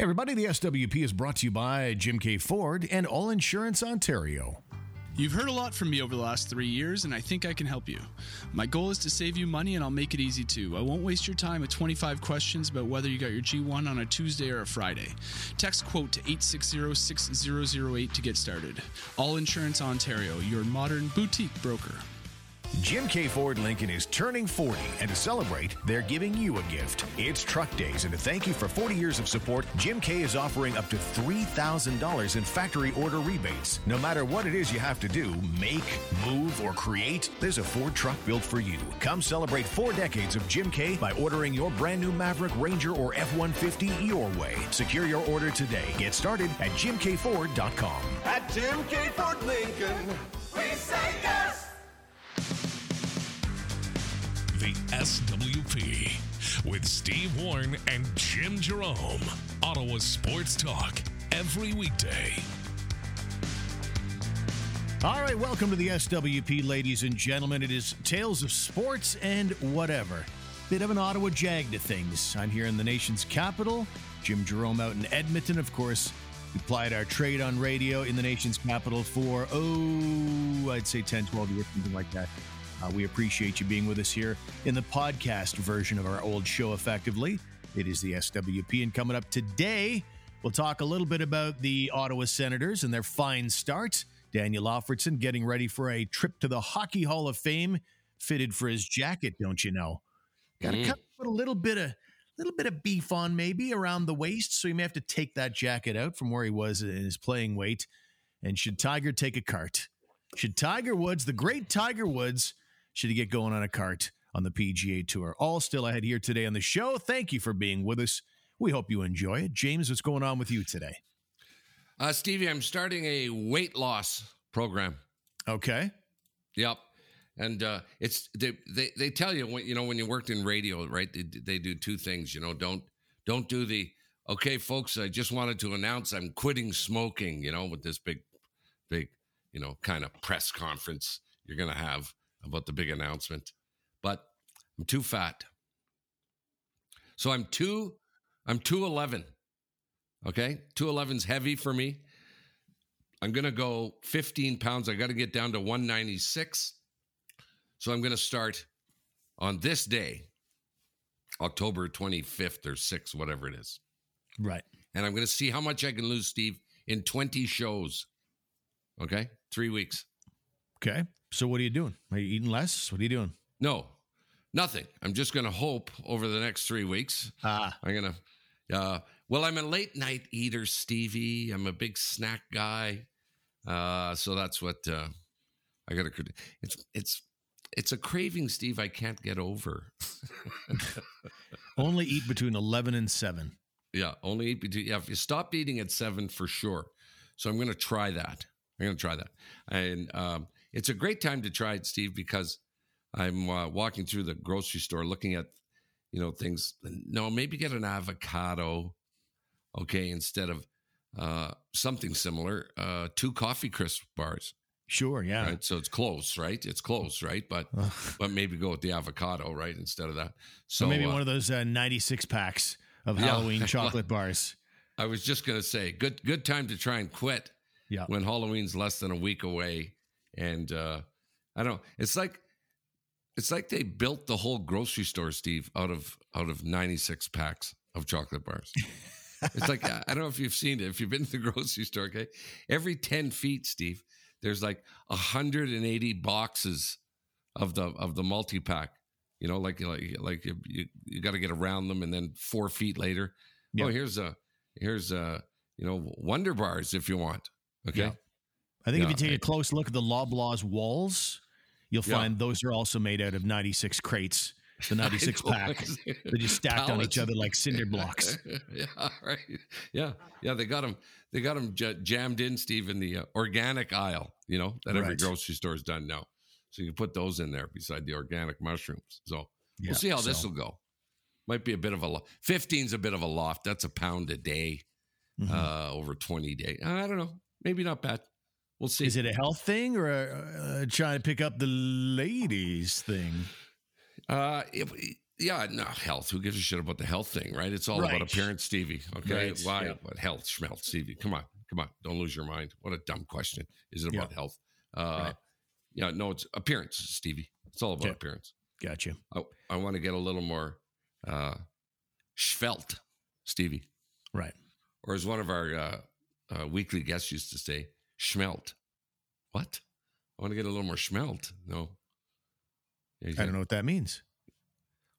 Hey, everybody, the SWP is brought to you by Jim Keay Ford and All Insurance Ontario. You've heard a lot from me over the last three years, and I think I can help you. My goal is to save you money, and I'll make it easy too. I won't waste your time with 25 questions about whether you got your G1 on a Tuesday or a Friday. Text quote to 860 6008 to get started. All Insurance Ontario, your modern boutique broker. Jim Keay Ford Lincoln is turning 40, and to celebrate, they're giving you a gift. It's Truck Days, and to thank you for 40 years of support, Jim Keay is offering up to $3,000 in factory order rebates. No matter what it is you have to do, make, move, or create, there's a Ford truck built for you. Come celebrate four decades of Jim Keay by ordering your brand new Maverick, Ranger, or F 150 your way. Secure your order today. Get started at jimkeayford.com. At Jim Keay Ford Lincoln, we say yes! The SWP with Steve Warren and Jim Jerome. Ottawa Sports Talk every weekday. All right, welcome to the SWP, ladies and gentlemen. It is Tales of Sports and whatever. Bit of an Ottawa jag to things. I'm here in the nation's capital. Jim Jerome out in Edmonton, of course. We plied our trade on radio in the nation's capital for, oh, I'd say 10, 12 years, something like that. Uh, we appreciate you being with us here in the podcast version of our old show, effectively. It is the SWP. And coming up today, we'll talk a little bit about the Ottawa Senators and their fine start. Daniel Alfredsson getting ready for a trip to the Hockey Hall of Fame, fitted for his jacket, don't you know? Got to Mm. cut put a little bit of a little bit of beef on maybe around the waist, so he may have to take that jacket out from where he was in his playing weight. And should Tiger take a cart? Should Tiger Woods, the great Tiger Woods, should get going on a cart on the PGA Tour? All still ahead here today on the show. Thank you for being with us. We hope you enjoy it. James, what's going on with you today? Uh, Stevie, I'm starting a weight loss program. Okay. Yep. And uh, it's they, they they tell you when you know when you worked in radio, right? They, they do two things. You know, don't don't do the okay, folks. I just wanted to announce I'm quitting smoking. You know, with this big, big, you know, kind of press conference you're going to have about the big announcement. But I'm too fat, so I'm two. I'm two eleven. Okay, two eleven's heavy for me. I'm going to go 15 pounds. I got to get down to 196. So I'm going to start on this day, October 25th or 6th, whatever it is. Right. And I'm going to see how much I can lose, Steve, in 20 shows. Okay. Three weeks. Okay. So what are you doing? Are you eating less? What are you doing? No, nothing. I'm just going to hope over the next three weeks. Ah. I'm going to, uh, well, I'm a late night eater, Stevie. I'm a big snack guy. Uh, so that's what uh, I got to, it's, it's, it's a craving, Steve, I can't get over. Only eat between 11 and 7. Yeah, only eat between. Yeah, if you stop eating at seven for sure. So I'm going to try that. I'm going to try that, and um, it's a great time to try it, Steve, because I'm uh, walking through the grocery store looking at, you know, things. No, maybe get an avocado, okay, instead of uh, something similar. Uh, two coffee crisp bars, Sure. Yeah. right? So it's close, right? It's close, right? But but maybe go with the avocado, right, instead of that. So So maybe uh, one of those uh, 96 packs of Yeah. Halloween chocolate bars. I was just going to say, good good time to try and quit. Yeah. when Halloween's less than a week away. And uh, I don't know. It's like it's like they built the whole grocery store, Steve, out of out of 96 packs of chocolate bars. it's like I don't know if you've seen it. If you've been to the grocery store, okay, every 10 feet, Steve, there's like 180 boxes of the of the multi pack. You know, like like like you you, you got to get around them, and then four feet later, Yeah. oh, here's a here's a you know Wonder Bars if you want. Okay. Yeah. I think if you take I- a close look at the Loblaws walls, you'll Yeah. find those are also made out of 96 crates, the 96 know. pack. They're just stacked on each other like cinder blocks. yeah, right. Yeah, yeah. They got them. They got them j- jammed in, Steve, in the uh, organic aisle. You know that every Right. grocery store is done now. So you can put those in there beside the organic mushrooms. So Yeah, we'll see how this will go. Might be a bit of a lo- 15's a bit of a loft. That's a pound a day Mm-hmm. uh, over 20 days. I don't know. Maybe not bad. We'll see. Is it a health thing or a, uh, trying to pick up the ladies thing? Uh, it, Yeah, no health. Who gives a shit about the health thing, right? It's all Right. about appearance, Stevie. Okay, Right, why? yeah. Health, schmelt, Stevie? Come on, come on. Don't lose your mind. What a dumb question. Is it Yeah. about health? Uh, Right. Yeah, no, it's appearance, Stevie. It's all about Okay. appearance. Gotcha. I, I want to get a little more uh, svelte, Stevie, Right. or as one of our uh, uh, weekly guests used to say, schmelt. What? I want to get a little more schmelt. No. Yeah, I don't know what that means.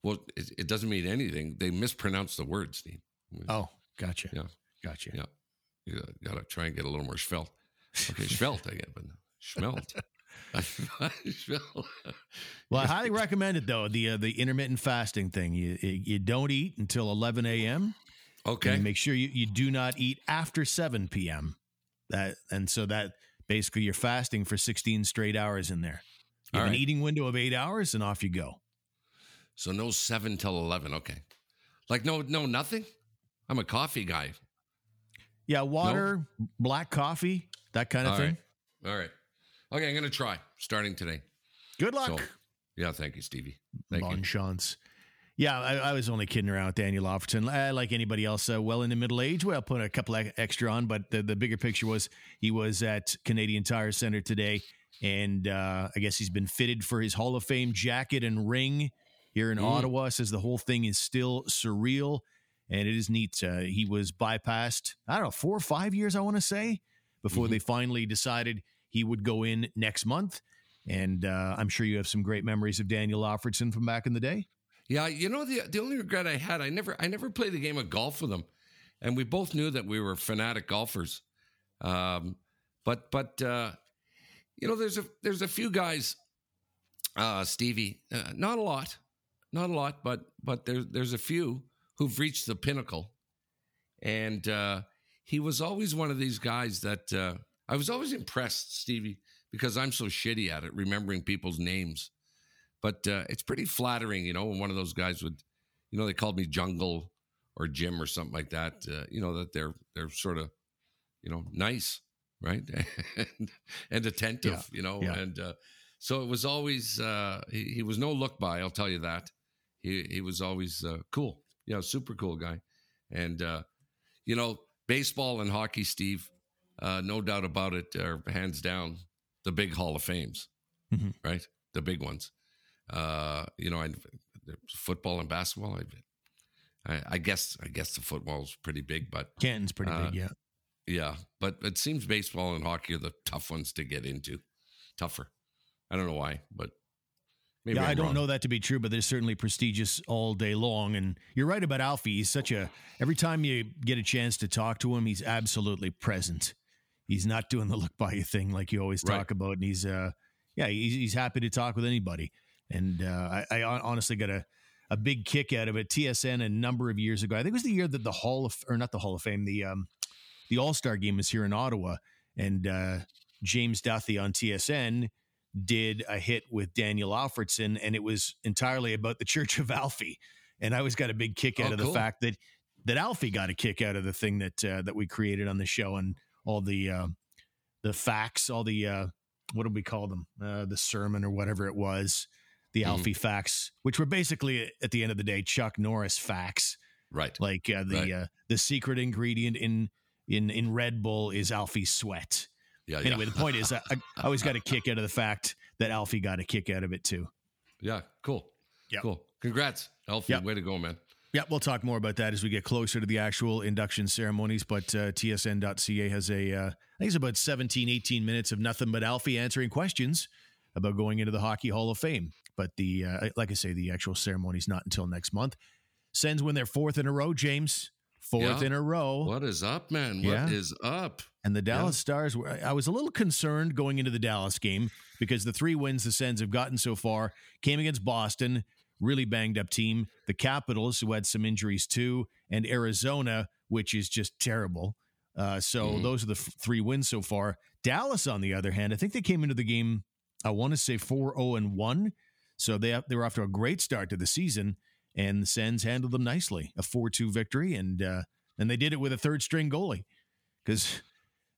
Well, it, it doesn't mean anything. They mispronounce the word, Steve. Oh, gotcha. Yeah. Gotcha. Yeah. You got to try and get a little more schmelt. Okay, svelte, I get, but schmelt. Well, I highly recommend it though. The uh, the intermittent fasting thing. You you don't eat until 11 a.m. okay. And make sure you, you do not eat after 7 p.m. That and so that basically you're fasting for 16 straight hours in there. You have an eating window of eight hours, and off you go. So no seven till eleven. Okay. Like no no nothing. I'm a coffee guy. Yeah, water, black coffee, that kind of All thing. right. All right. Okay, I'm gonna try starting today. Good luck. So yeah, thank you, Stevie. Thank bon you. chance. Yeah, I, I was only kidding around with Daniel Alfredsson. Uh, like anybody else, uh, well into middle age. Well, I'll put a couple ex- extra on, but the, the bigger picture was he was at Canadian Tire Center today, and uh, I guess he's been fitted for his Hall of Fame jacket and ring here in Mm. Ottawa. Says the whole thing is still surreal, and it is neat. Uh, he was bypassed, I don't know, four or five years, I want to say, before Mhm. they finally decided he would go in next month. And uh, I'm sure you have some great memories of Daniel Alfredsson from back in the day. Yeah, you know the the only regret I had, I never I never played a game of golf with him, and we both knew that we were fanatic golfers. Um, but but uh, you know, there's a there's a few guys, uh, Stevie, uh, not a lot, not a lot, but but there's there's a few who've reached the pinnacle, and uh, he was always one of these guys that uh, I was always impressed, Stevie, because I'm so shitty at it, remembering people's names but uh, it's pretty flattering, you know, when one of those guys would, you know, they called me Jungle or Jim or something like that. Uh, you know that they're they're sort of, you know, nice, right, and, and attentive, Yeah, you know, yeah. and uh, so it was always uh, he, he was no look by, I'll tell you that. He he was always uh, cool, know, super cool guy, and uh, you know, baseball and hockey, Steve, uh, no doubt about it, are hands down the big Hall of Fames, Mhm. right? The big ones. Uh, you know, I, football and basketball. I, I, I guess I guess the football's pretty big, but Canton's pretty Uh, big, yeah. yeah, but it seems baseball and hockey are the tough ones to get into. Tougher. I don't know why, but maybe yeah, I'm I don't wrong. know that to be true, but they're certainly prestigious all day long. And you're right about Alfie. He's such a every time you get a chance to talk to him, he's absolutely present. He's not doing the look by you thing like you always Right. talk about. And he's uh yeah, he's, he's happy to talk with anybody. And uh, I, I honestly got a, a big kick out of it. TSN a number of years ago, I think it was the year that the Hall of or not the Hall of Fame, the um the All Star game was here in Ottawa, and uh, James Duthie on TSN did a hit with Daniel Alfredsson, and it was entirely about the Church of Alfie. And I always got a big kick out Oh, of the fact that that Alfie got a kick out of the thing that uh, that we created on the show and all the uh, the facts, all the uh, what do we call them, uh, the sermon or whatever it was, the Mhm. Alfie facts, which were basically at the end of the day Chuck Norris facts Right. like uh, the Right. uh, the secret ingredient in in in Red Bull is Alfie's sweat. Yeah. Anyway, yeah. the point is, I, I always got a kick out of the fact that Alfie got a kick out of it too. Yeah. Cool. Yep. Cool. Congrats, Alfie. Yep. Way to go, man. Yeah, we'll talk more about that as we get closer to the actual induction ceremonies. But uh, TSN.ca has a, uh, I think it's about 17, 18 minutes of nothing but Alfie answering questions about going into the Hockey Hall of Fame. But the, uh, like I say, the actual ceremony is not until next month. Sens win their fourth in a row, James. Fourth Yeah. in a row. What is up, man? Yeah. What is up? And the Dallas Stars were, I was a little concerned going into the Dallas game because the three wins the Sens have gotten so far came against Boston, really banged up team, the Capitals, who had some injuries too, and Arizona, which is just terrible. Uh, so Mhm. those are the f- three wins so far. Dallas, on the other hand, I think they came into the game, I want to say 4 0 and 1. So they, they were off to a great start to the season, and the Sens handled them nicely. A 4 2 victory, and, uh, and they did it with a third string goalie. Because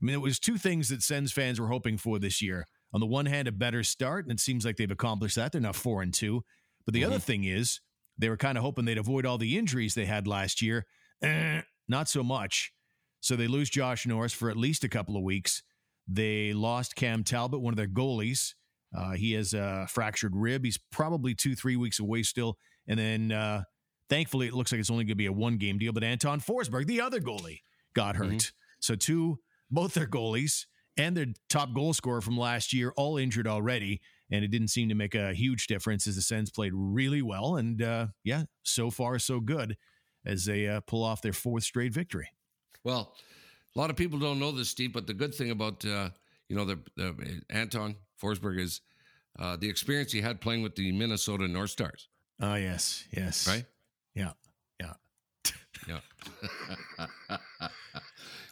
I mean, it was two things that Sens fans were hoping for this year. On the one hand, a better start, and it seems like they've accomplished that. They're now four and two. But the other thing is, they were kind of hoping they'd avoid all the injuries they had last year. Eh, not so much. So they lose Josh Norris for at least a couple of weeks. They lost Cam Talbot, one of their goalies. Uh, he has a fractured rib. He's probably two, three weeks away still. And then uh, thankfully, it looks like it's only going to be a one game deal. But Anton Forsberg, the other goalie, got hurt. Mm-hmm. So two, both their goalies and their top goal scorer from last year, all injured already. And it didn't seem to make a huge difference as the Sens played really well. And uh, yeah, so far, so good as they uh, pull off their fourth straight victory. Well, a lot of people don't know this, Steve, but the good thing about, uh, you know, the, the Anton Forsberg is uh, the experience he had playing with the Minnesota North Stars. Oh, yes. Yes. Right? Yeah. Yeah. yeah.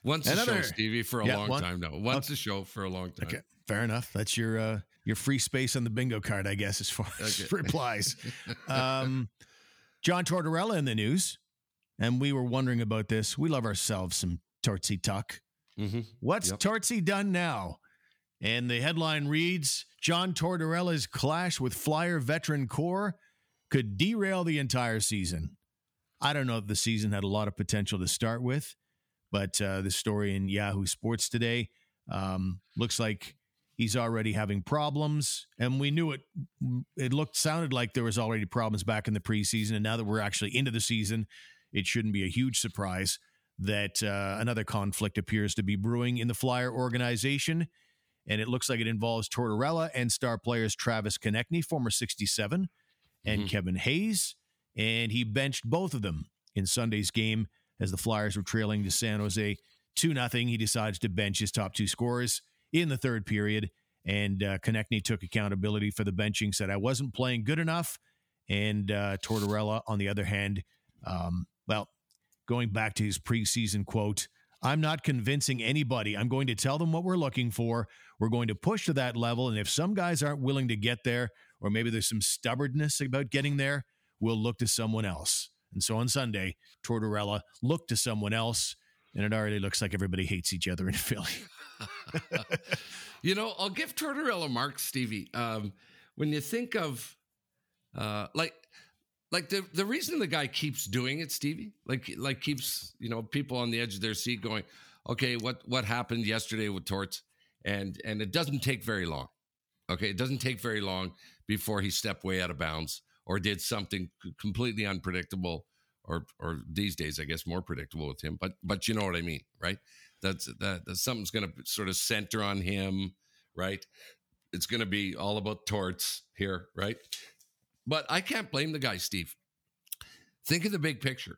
Once Another, a show, Stevie, for a yeah, long one, time now. Once okay. a show for a long time. Okay, fair enough. That's your uh, your free space on the bingo card, I guess, as far as okay. replies. um, John Tortorella in the news, and we were wondering about this. We love ourselves some Tortsy Tuck. Mm-hmm. What's yep. Tortsy done now? And the headline reads John Tortorella's clash with Flyer veteran core could derail the entire season. I don't know if the season had a lot of potential to start with, but uh, the story in Yahoo Sports today um, looks like he's already having problems, and we knew it. It looked sounded like there was already problems back in the preseason, and now that we're actually into the season, it shouldn't be a huge surprise that uh, another conflict appears to be brewing in the Flyer organization. And it looks like it involves Tortorella and star players Travis Konecny, former 67, and mm-hmm. Kevin Hayes. And he benched both of them in Sunday's game as the Flyers were trailing to San Jose 2 0. He decides to bench his top two scorers in the third period. And uh, Konecny took accountability for the benching, said, I wasn't playing good enough. And uh, Tortorella, on the other hand, um, well, going back to his preseason quote, I'm not convincing anybody. I'm going to tell them what we're looking for. We're going to push to that level. And if some guys aren't willing to get there, or maybe there's some stubbornness about getting there, we'll look to someone else. And so on Sunday, Tortorella looked to someone else, and it already looks like everybody hates each other in Philly. you know, I'll give Tortorella marks, Stevie. Um, when you think of uh, like like the the reason the guy keeps doing it, Stevie, like like keeps you know people on the edge of their seat going, okay, what what happened yesterday with Torts, and and it doesn't take very long, okay, it doesn't take very long before he stepped way out of bounds or did something completely unpredictable, or or these days I guess more predictable with him, but but you know what I mean, right? That's that, that something's going to sort of center on him, right? It's going to be all about Torts here, right? But I can't blame the guy, Steve. Think of the big picture.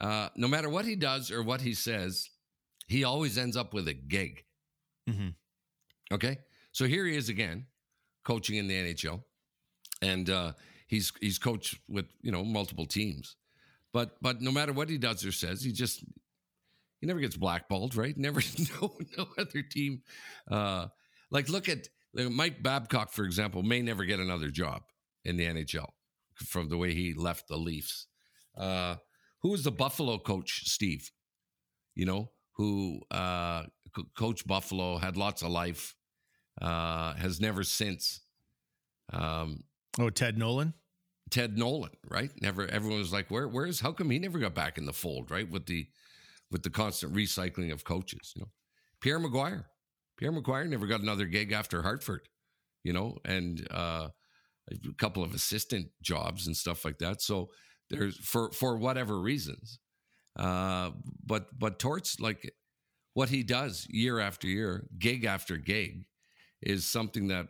Uh, no matter what he does or what he says, he always ends up with a gig. Mm-hmm. Okay, so here he is again, coaching in the NHL, and uh, he's he's coached with you know multiple teams, but but no matter what he does or says, he just he never gets blackballed, right? Never, no no other team. Uh, like look at like Mike Babcock, for example, may never get another job in the NHL from the way he left the Leafs. Uh, who was the Buffalo coach, Steve? You know, who uh, coached Buffalo, had lots of life, uh, has never since. Um, oh, Ted Nolan. Ted Nolan, right? Never. Everyone was like, "Where? Where's? How come he never got back in the fold?" Right? With the with the constant recycling of coaches, you know. Pierre McGuire. Pierre McGuire never got another gig after Hartford, you know, and uh, a couple of assistant jobs and stuff like that. So there's for for whatever reasons. Uh, but but Torts like what he does year after year, gig after gig, is something that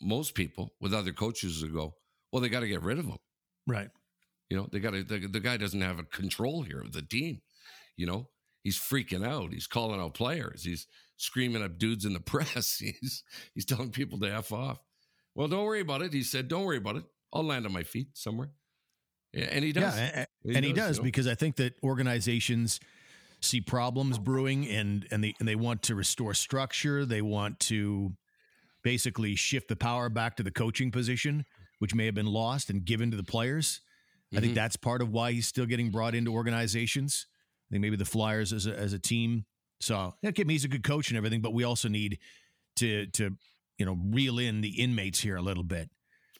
most people with other coaches will go, well, they got to get rid of him, right? You know, they got to. The, the guy doesn't have a control here of the team. You know, he's freaking out. He's calling out players. He's screaming at dudes in the press. He's he's telling people to f off. Well, don't worry about it. He said, don't worry about it. I'll land on my feet somewhere. Yeah, and he does. Yeah, and he, and does, he does you know? because I think that organizations see problems brewing and and they and they want to restore structure. They want to basically shift the power back to the coaching position, which may have been lost and given to the players. Mm-hmm. I think mm-hmm. that's part of why he's still getting brought into organizations. I think maybe the Flyers as a, as a team So Yeah, Kim, he's a good coach and everything, but we also need to to you know, reel in the inmates here a little bit.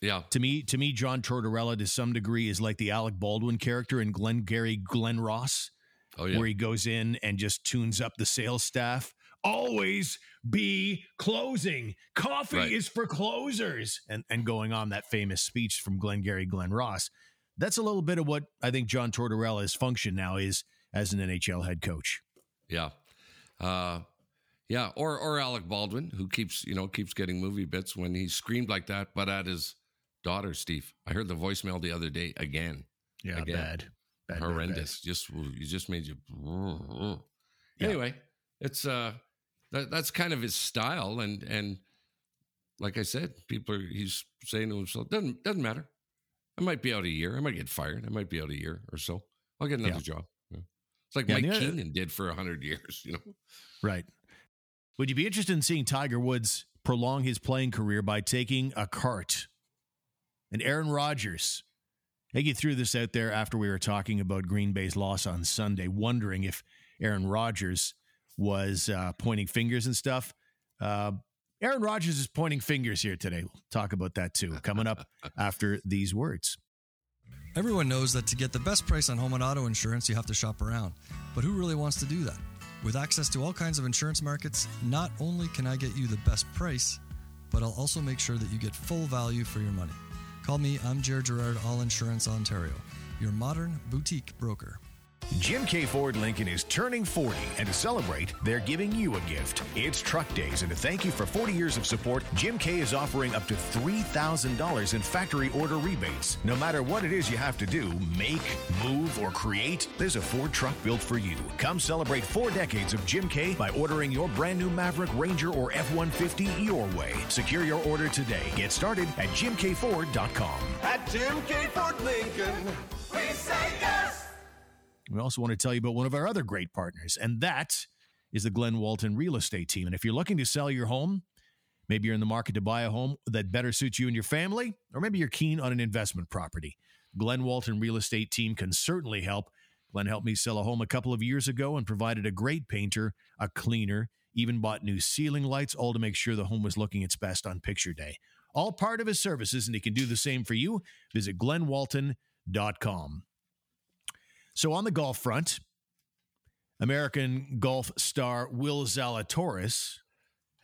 Yeah. To me, to me, John Tortorella to some degree is like the Alec Baldwin character in Glengarry Glen Ross, Oh yeah. where he goes in and just tunes up the sales staff. Always be closing. Coffee Right. is for closers, and and going on that famous speech from Glenn Glengarry Glen Ross. That's a little bit of what I think John Tortorella's function now is as an NHL head coach. Yeah. Uh, yeah. Or or Alec Baldwin, who keeps you know keeps getting movie bits when he screamed like that, but at his daughter Steve. I heard the voicemail the other day again. Yeah, Again. bad. Bad, bad, Horrendous. Just you just made you. Anyway, it's uh that that's kind of his style, and and like I said, people are he's saying to himself doesn't doesn't matter. I might be out a year. I might get fired. I might be out a year or so. I'll get another job. It's like Yeah, Mike Keenan did for a hundred years. You know. Right. Would you be interested in seeing Tiger Woods prolong his playing career by taking a cart? And Aaron Rodgers. I you threw this out there after we were talking about Green Bay's loss on Sunday, wondering if Aaron Rodgers was uh, pointing fingers and stuff. Uh, Aaron Rodgers is pointing fingers here today. We'll talk about that too. Coming up after these words. Everyone knows that to get the best price on home and auto insurance, you have to shop around. But who really wants to do that? With access to all kinds of insurance markets, not only can I get you the best price, but I'll also make sure that you get full value for your money. Call me, I'm Jared Gerard, All Insurance Ontario, your modern boutique broker. Jim Keay Ford Lincoln is turning 40, and to celebrate, they're giving you a gift. It's Truck Days, and to thank you for 40 years of support, Jim Keay is offering up to $3,000 in factory order rebates. No matter what it is you have to do make, move, or create, there's a Ford truck built for you. Come celebrate four decades of Jim Keay by ordering your brand new Maverick, Ranger, or F 150 your way. Secure your order today. Get started at jimkeayford.com. At Jim Keay Ford Lincoln, we say. We also want to tell you about one of our other great partners, and that is the Glen Walton Real Estate Team. And if you're looking to sell your home, maybe you're in the market to buy a home that better suits you and your family, or maybe you're keen on an investment property, Glen Walton Real Estate Team can certainly help. Glenn helped me sell a home a couple of years ago and provided a great painter, a cleaner, even bought new ceiling lights, all to make sure the home was looking its best on picture day. All part of his services, and he can do the same for you. Visit glenwalton.com. So on the golf front, American golf star Will Zalatoris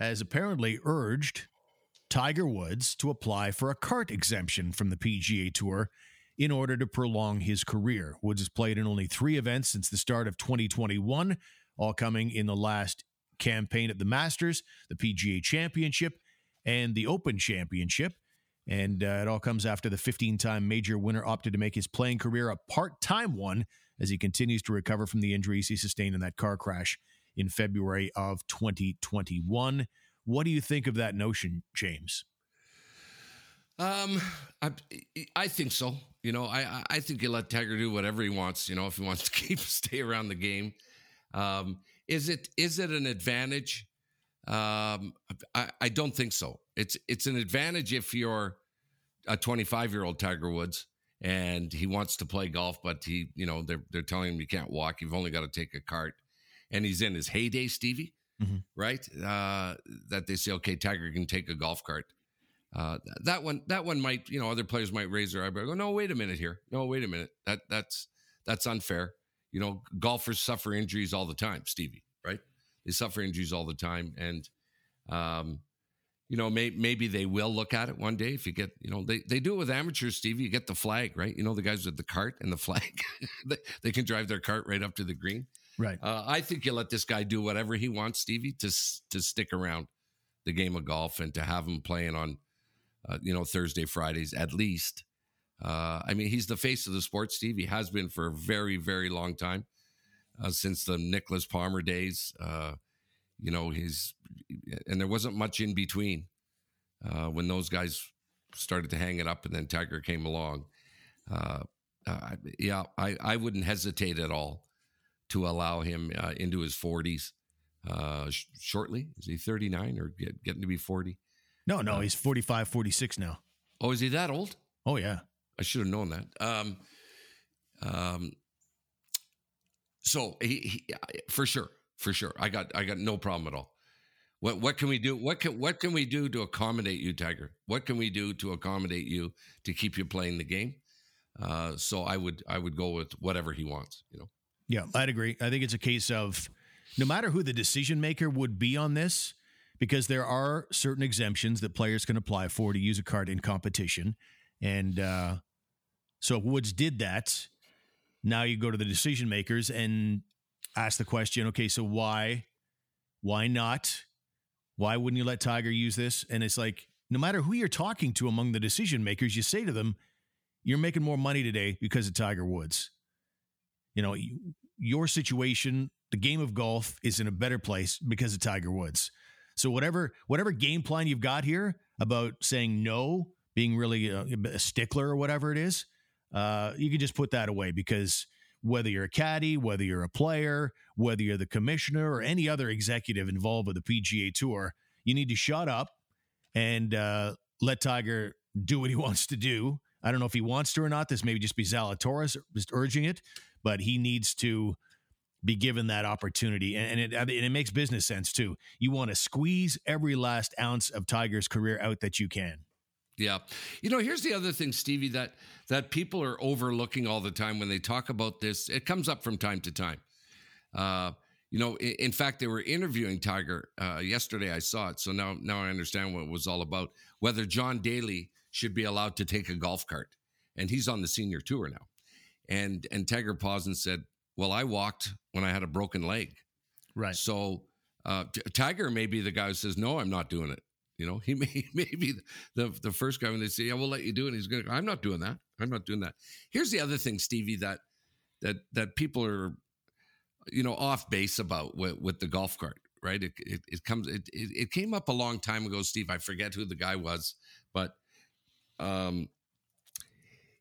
has apparently urged Tiger Woods to apply for a cart exemption from the PGA Tour in order to prolong his career. Woods has played in only three events since the start of 2021, all coming in the last campaign at the Masters, the PGA Championship, and the Open Championship. And uh, it all comes after the 15 time major winner opted to make his playing career a part time one as he continues to recover from the injuries he sustained in that car crash in February of 2021. What do you think of that notion, James? Um, I, I think so. You know, I I- think you let Tiger do whatever he wants. You know, if he wants to keep stay around the game, um, is it is it an advantage? Um, I I don't think so. It's it's an advantage if you're a 25 year old Tiger Woods and he wants to play golf, but he you know they're they're telling him you can't walk. You've only got to take a cart, and he's in his heyday, Stevie, Mhm. right? Uh, that they say okay, Tiger can take a golf cart. Uh, that one, that one might, you know, other players might raise their eyebrow. Go, no, wait a minute here. No, wait a minute. That that's that's unfair. You know, golfers suffer injuries all the time, Stevie. Right? They suffer injuries all the time, and um, you know, may, maybe they will look at it one day if you get, you know, they, they do it with amateurs, Stevie. You get the flag, right? You know, the guys with the cart and the flag, they, they can drive their cart right up to the green. Right. Uh, I think you let this guy do whatever he wants, Stevie, to to stick around the game of golf and to have him playing on, uh, you know, Thursday, Fridays at least. Uh, I mean, he's the face of the sport, Steve. He has been for a very, very long time, uh, since the Nicklaus Palmer days. Uh, you know, he's and there wasn't much in between uh, when those guys started to hang it up, and then Tiger came along. Uh, uh, yeah, I, I wouldn't hesitate at all to allow him uh, into his 40s uh, sh- shortly. Is he 39 or get, getting to be 40? No, no, he's 45, 46 now. Oh, is he that old? Oh, yeah. I should have known that. Um, um, so he, he, for sure, for sure, I got, I got no problem at all What what can we do? What can what can we do to accommodate you, Tiger? What can we do to accommodate you to keep you playing the game? Uh, so I would I would go with whatever he wants. You know. Yeah, I'd agree. I think it's a case of no matter who the decision maker would be on this, because there are certain exemptions that players can apply for to use a card in competition, and uh, so Woods did that. Now you go to the decision makers and ask the question. Okay, so why, why not? Why wouldn't you let Tiger use this? And it's like no matter who you're talking to among the decision makers, you say to them, "You're making more money today because of Tiger Woods." You know, your situation, the game of golf, is in a better place because of Tiger Woods. So whatever whatever game plan you've got here about saying no, being really a, a stickler or whatever it is, uh, you can just put that away because whether you're a caddy, whether you're a player, whether you're the commissioner or any other executive involved with the PGA Tour, you need to shut up and uh, let Tiger do what he wants to do. I don't know if he wants to or not. This may just be Zalatoris just urging it, but he needs to be given that opportunity. And it, and it makes business sense too. You want to squeeze every last ounce of Tiger's career out that you can. Yeah. You know, here's the other thing, Stevie, that that people are overlooking all the time when they talk about this. It comes up from time to time. Uh, you know, in, in, fact, they were interviewing Tiger uh, yesterday. I saw it, so now now I understand what it was all about. Whether John Daly should be allowed to take a golf cart, and he's on the senior tour now. And and Tiger paused and said, "Well, I walked when I had a broken leg, right? So uh, Tiger may be the guy who says, "No, I'm not doing it." You know, he may, may be the, the first guy when they say, yeah, we'll let you do it. He's going to, I'm not doing that. I'm not doing that. Here's the other thing, Stevie, that, that, that people are, you know, off base about with, with the golf cart, right? It, it, it comes, it, it, it came up a long time ago, Steve. I forget who the guy was, but, um,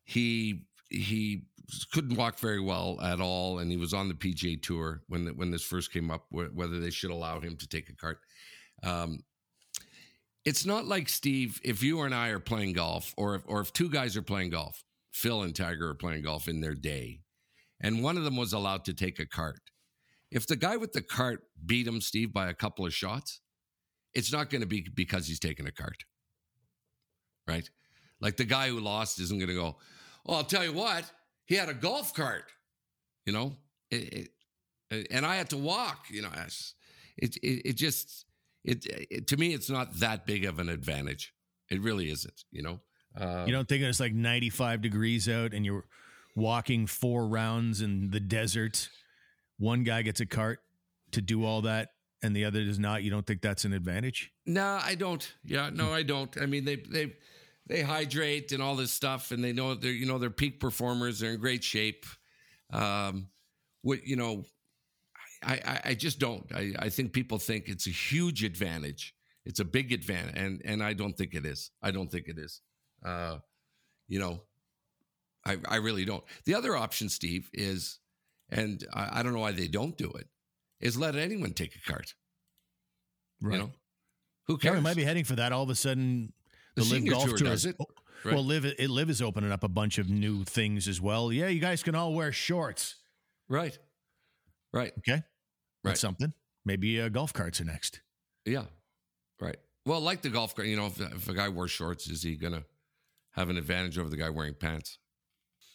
he, he couldn't walk very well at all. And he was on the PGA tour when, when this first came up, whether they should allow him to take a cart. Um, it's not like Steve, if you and I are playing golf, or if, or if two guys are playing golf, Phil and Tiger are playing golf in their day, and one of them was allowed to take a cart. If the guy with the cart beat him, Steve, by a couple of shots, it's not going to be because he's taking a cart, right? Like the guy who lost isn't going to go, "Oh, I'll tell you what, he had a golf cart," you know, it, it, and I had to walk. You know, it, it, it just it, it, to me it's not that big of an advantage. It really isn't. You know. Um, you don't think it's like 95 degrees out and you're walking four rounds in the desert. One guy gets a cart to do all that and the other does not. You don't think that's an advantage? No, I don't. Yeah, no, I don't. I mean, they they they hydrate and all this stuff, and they know they're you know they're peak performers. They're in great shape. Um, what you know, I, I just don't. I, I think people think it's a huge advantage. It's a big advantage, and and I don't think it is. I don't think it is. Uh, you know, I I really don't. The other option, Steve, is, and I, I don't know why they don't do it, is let anyone take a cart. Right. You know, who cares? Yeah, we might be heading for that. All of a sudden, the, the LIV Golf Tour, tour does it. Right. Well, live it LIV is opening up a bunch of new things as well. Yeah, you guys can all wear shorts. Right. Right. Okay. That's something. Maybe uh, golf carts are next. Yeah. Right. Well, like the golf cart, you know, if, if a guy wears shorts, is he going to have an advantage over the guy wearing pants?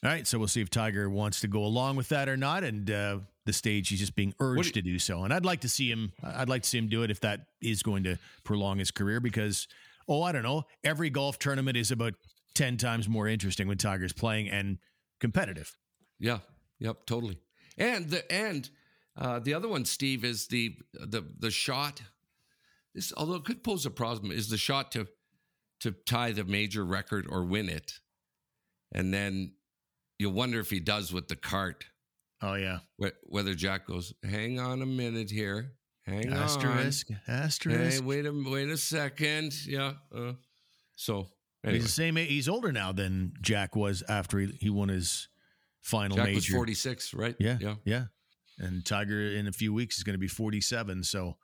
All right. So we'll see if Tiger wants to go along with that or not. And uh, the stage, he's just being urged you, to do so. And I'd like to see him, I'd like to see him do it if that is going to prolong his career because, oh, I don't know, every golf tournament is about 10 times more interesting when Tiger's playing and competitive. Yeah. Yep. Totally. And the, and, uh, the other one, Steve, is the the the shot. This, although it could pose a problem, is the shot to to tie the major record or win it, and then you wonder if he does with the cart. Oh yeah. Whether Jack goes, hang on a minute here, hang asterisk, on, asterisk. Hey, wait a wait a second. Yeah. Uh, so anyway. he's the same. He's older now than Jack was after he, he won his final Jack major. was forty six, right? Yeah. Yeah. Yeah and Tiger in a few weeks is going to be 47. So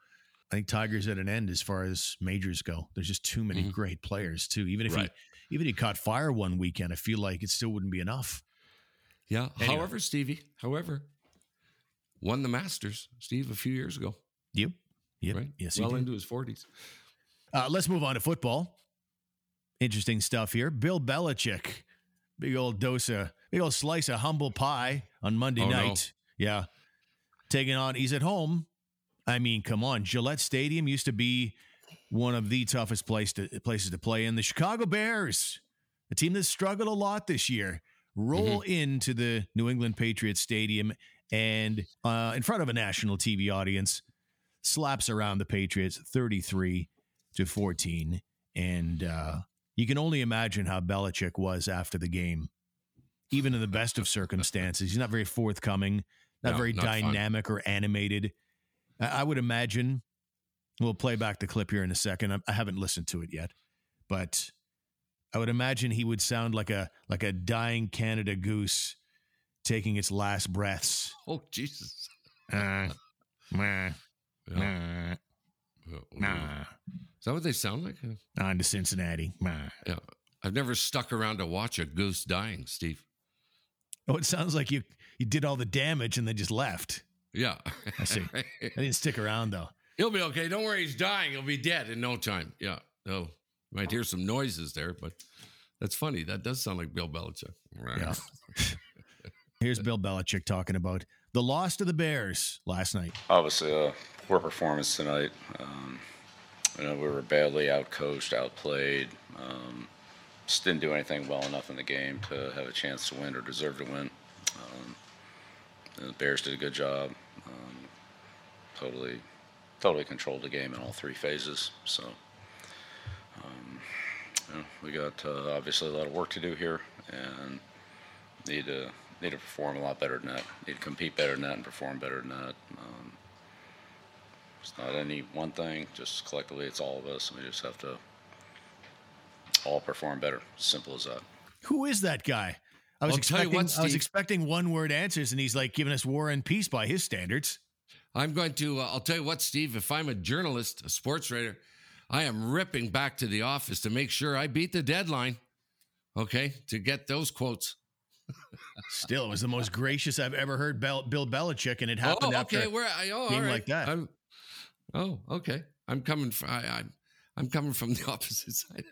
I think Tiger's at an end as far as majors go. There's just too many mm-hmm. great players too. Even if right. he even if he caught fire one weekend, I feel like it still wouldn't be enough. Yeah. Anyway. However, Stevie, however, won the Masters, Steve, a few years ago. Yep. Yep. right? Yes, well into his forties. Uh, let's move on to football. Interesting stuff here. Bill Belichick, big old dose of, big old slice of humble pie on Monday Oh, no. night. Yeah. Taking on, he's at home. I mean, come on. Gillette Stadium used to be one of the toughest place to, places to play in. The Chicago Bears, a team that struggled a lot this year, roll into the New England Patriots Stadium and uh, in front of a national TV audience, slaps around the Patriots 33 to 14. And uh, you can only imagine how Belichick was after the game. Even in the best of circumstances, he's not very forthcoming, not No, very not fun. dynamic or animated. I would imagine we'll play back the clip here in a second. I- I haven't listened to it yet, but I would imagine he would sound like a like a dying Canada goose taking its last breaths. Oh Jesus! Uh, meh, Yeah. Uh, nah, Is that what they sound like? On to Cincinnati. Meh. Yeah. I've never stuck around to watch a goose dying, Steve. Oh, it sounds like you you did all the damage and then just left. Yeah. I see. I didn't stick around though. He'll be okay. Don't worry, he's dying. He'll be dead in no time. Yeah. Oh, you might hear some noises there, but that's funny. That does sound like Bill Belichick. Right. Yeah. Here's Bill Belichick talking about the loss to the Bears last night. obviously a poor performance tonight. Um, you know, we were badly outcoached, outplayed. Um, just didn't do anything well enough in the game to have a chance to win or deserve to win. Um, and the Bears did a good job. Um, totally, totally controlled the game in all three phases. So, um, you know, we got uh, obviously a lot of work to do here, and need to need to perform a lot better than that. Need to compete better than that and perform better than that. Um, it's not any one thing. Just collectively, it's all of us. and We just have to all perform better. Simple as that. Who is that guy? I was I'll you expecting what, I was expecting one word answers and he's like giving us war and peace by his standards. I'm going to, uh, I'll tell you what, Steve, if I'm a journalist, a sports writer, I am ripping back to the office to make sure I beat the deadline. Okay. To get those quotes. Still, it was the most gracious I've ever heard Bel- Bill Belichick, and it happened oh, after. okay. Where I, oh, game right. like that. I'm, oh, okay. I'm coming from, I, I'm, I'm coming from the opposite side.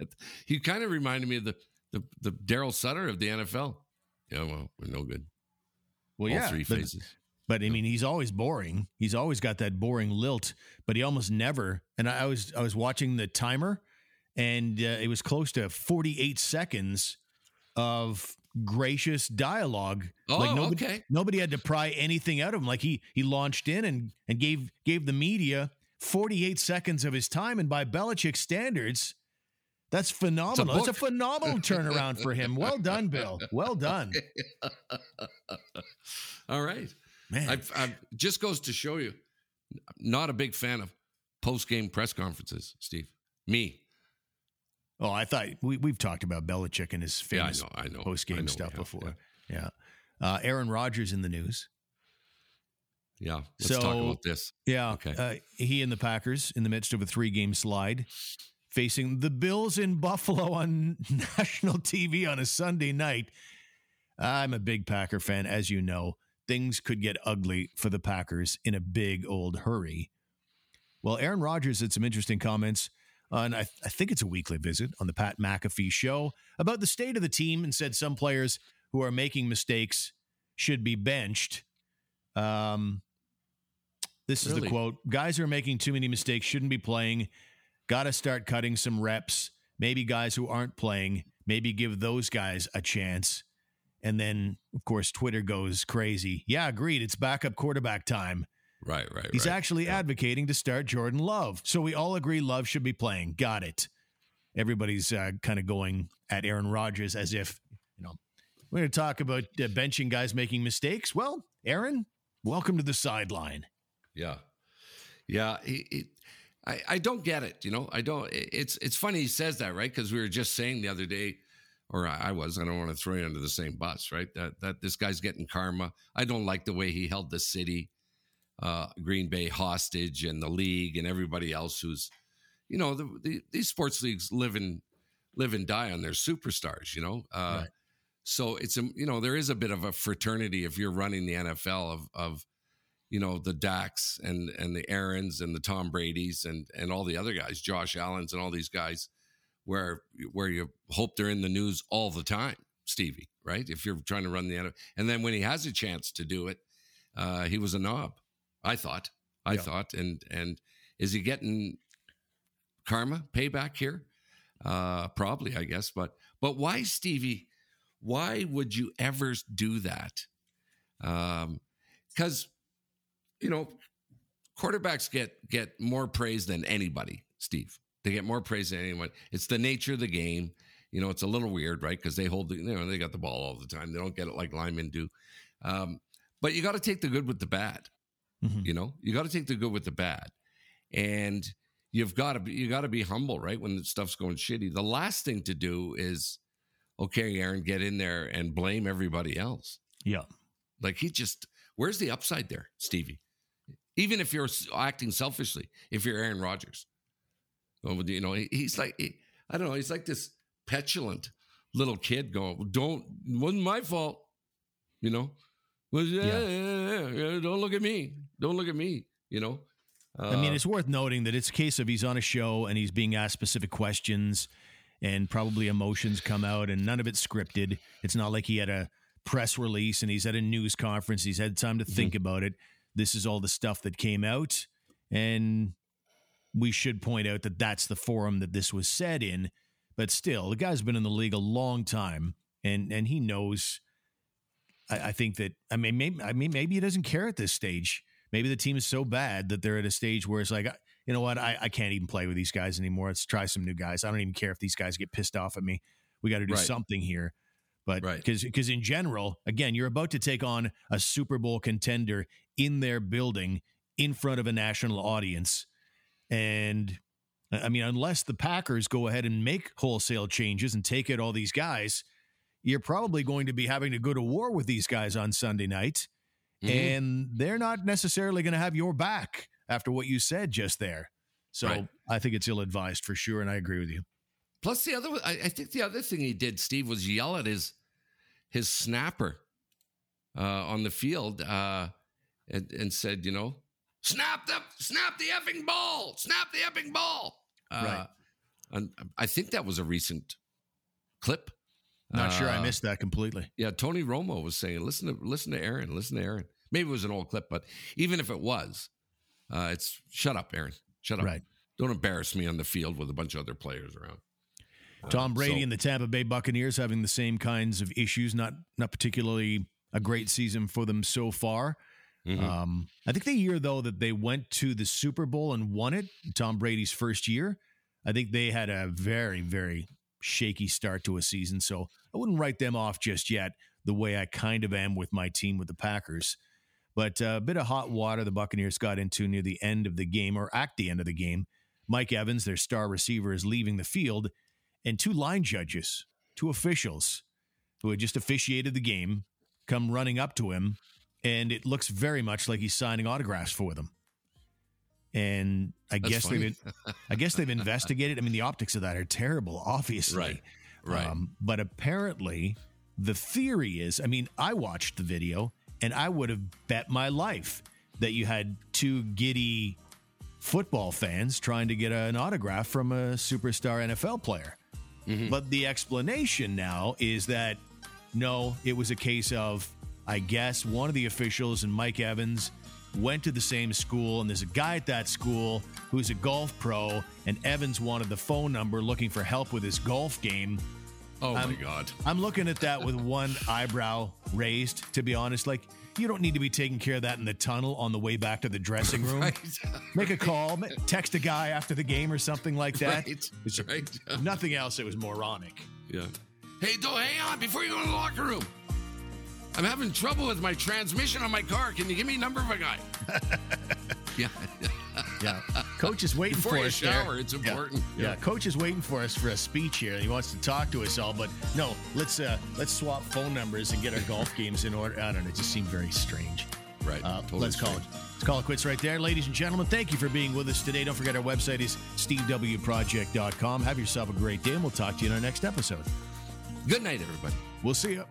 He kind of reminded me of the, the, the Darryl Sutter of the NFL. Yeah. Well, we're no good. well, All yeah, three but, phases. but I mean, he's always boring. He's always got that boring lilt, but he almost never. And I, I was I was watching the timer, and uh, it was close to 48 seconds of gracious dialogue. Oh, like nobody, okay. nobody had to pry anything out of him. Like he he launched in and and gave gave the media 48 seconds of his time, and by Belichick standards. That's phenomenal. That's a book. phenomenal turnaround for him. Well done, Bill. Well done. All right. Man. I've, I've, just goes to show you, not a big fan of post game press conferences, Steve. Me. Oh, I thought we we've talked about Belichick and his Yeah, I famous know. I know. post game stuff have, before. Yeah. Uh, Aaron Rodgers in the news. Yeah. Let's talk about this. Yeah. Okay. Uh, he and the Packers in the midst of a three game slide, facing the Bills in Buffalo on national TV on a Sunday night. I'm a big Packer fan, as you know. Things could get ugly for the Packers in a big old hurry. Well, Aaron Rodgers had some interesting comments on, I, I think it's a weekly visit on the Pat McAfee show about the state of the team and said some players who are making mistakes should be benched. Um, this is the quote Guys who are making too many mistakes shouldn't be playing. Got to start cutting some reps. Maybe guys who aren't playing, maybe give those guys a chance. And then, of course, Twitter goes crazy. Yeah, agreed. It's backup quarterback time. Right, right, He's right. actually Yeah. advocating to start Jordan Love. So we all agree Love should be playing. Got it. Everybody's uh, kind of going at Aaron Rodgers as if, you know, we're going to talk about uh, benching guys making mistakes. Well, Aaron, welcome to the sideline. Yeah, yeah. It, it, I I don't get it. You know, I don't. It's it's funny he says that, right? Because we were just saying the other day, or I I was. I don't want to throw you under the same bus, right? That that this guy's getting karma. I don't like the way he held the city, uh, Green Bay hostage, and the league, and everybody else who's, you know, the, the these sports leagues live and live and die on their superstars. You know. Uh, Right. So it's a you know there is a bit of a fraternity if you're running the NFL of of you know, the Dax and and the Aarons and the Tom Brady's and and all the other guys, Josh Allen's and all these guys, where where you hope they're in the news all the time, Stevie, right? If you're trying to run the and then when he has a chance to do it, uh, he was a knob. I thought, I Yeah. thought, and and is he getting karma payback here? Uh, probably, I guess. But but why, Stevie? Why would you ever do that? Um, because you know, quarterbacks get get more praise than anybody. Steve, they get more praise than anyone. It's the nature of the game. You know, it's a little weird, right? Because they hold, the, you know, they got the ball all the time. They don't get it like linemen do. Um, but you got to take the good with the bad. Mhm. You know, you got to take the good with the bad, and you've got to be you got to be humble, right? When the stuff's going shitty, the last thing to do is, okay, Aaron, get in there and blame everybody else. Yeah. Like he just, where's the upside there, Stevie? Even if you're acting selfishly, if you're Aaron Rodgers, you know, he's like, I don't know, he's like this petulant little kid going, "Don't, wasn't my fault," you know. Was yeah, Yeah. yeah, don't look at me, don't look at me, you know. I mean, Uh, it's worth noting that it's a case of he's on a show and he's being asked specific questions, and probably emotions come out, and none of it's scripted. It's not like he had a press release and he's at a news conference. He's had time to think about it. This is all the stuff that came out, and we should point out that that's the forum that this was said in. But still, the guy's been in the league a long time, and and he knows. I, I think that I mean, maybe I mean, maybe he doesn't care at this stage maybe the team is so bad that they're at a stage where it's like, you know what, I, I can't even play with these guys anymore. Let's try some new guys. I don't even care if these guys get pissed off at me. We got to do Right. something here. But Right. because because in general, again, you're about to take on a Super Bowl contender in their building in front of a national audience, and I mean, unless the Packers go ahead and make wholesale changes and take out all these guys, you're probably going to be having to go to war with these guys on Sunday night mhm. and they're not necessarily going to have your back after what you said just there. So Right. I think it's ill advised for sure, and I agree with you. Plus, the other, I, I think the other thing he did, Steve, was yell at his his snapper uh, on the field uh, and, and said, you know, snap the snap the effing ball, snap the effing ball. Uh, Right. And I think that was a recent clip. Not sure I Uh, missed that completely. Yeah, Tony Romo was saying, listen to listen to Aaron, listen to Aaron. Maybe it was an old clip, but even if it was, uh, it's shut up, Aaron, shut up. Right. Don't embarrass me on the field with a bunch of other players around. Tom Brady so- and the Tampa Bay Buccaneers having the same kinds of issues. Not not particularly a great season for them so far. Mhm. Um, I think the year though that they went to the Super Bowl and won it, Tom Brady's first year, I think they had a very very shaky start to a season. So I wouldn't write them off just yet. The way I kind of am with my team with the Packers. But uh, a bit of hot water the Buccaneers got into near the end of the game or at the end of the game. Mike Evans, their star receiver, is leaving the field, and two line judges, two officials who had just officiated the game, come running up to him, and it looks very much like he's signing autographs for them. And I That's guess funny. they've I guess they've investigated. I mean, the optics of that are terrible, obviously. Right. Right. Um, but apparently, the theory is I mean, I watched the video and I would have bet my life that you had two giddy football fans trying to get an autograph from a superstar NFL player. But the explanation now is that no, it was a case of, I guess, one of the officials and Mike Evans went to the same school, and there's a guy at that school who's a golf pro, and Evans wanted the phone number looking for help with his golf game. oh my I'm- God. I'm looking at that with one eyebrow raised, to be honest. Like, you don't need to be taking care of that in the tunnel on the way back to the dressing room. Right. Make a call, text a guy after the game or something like that. Right. It's- Right. Nothing else. It was moronic. Yeah. Hey, don't hang on before you go in the locker room. I'm having trouble with my transmission on my car. Can you give me a number of a guy? yeah. Yeah, coach is waiting Before for us. there. shower, it's Yeah. important. Yeah. coach is waiting for us for a speech here. He wants to talk to us all, but no, let's uh let's swap phone numbers and get our golf games in order. I don't know. It just seemed very strange. Right. Uh, Totally let's call it. Let's call it quits right there, ladies and gentlemen. Thank you for being with us today. Don't forget our website is stevewproject.com. Have yourself a great day, and we'll talk to you in our next episode. Good night, everybody. We'll see you.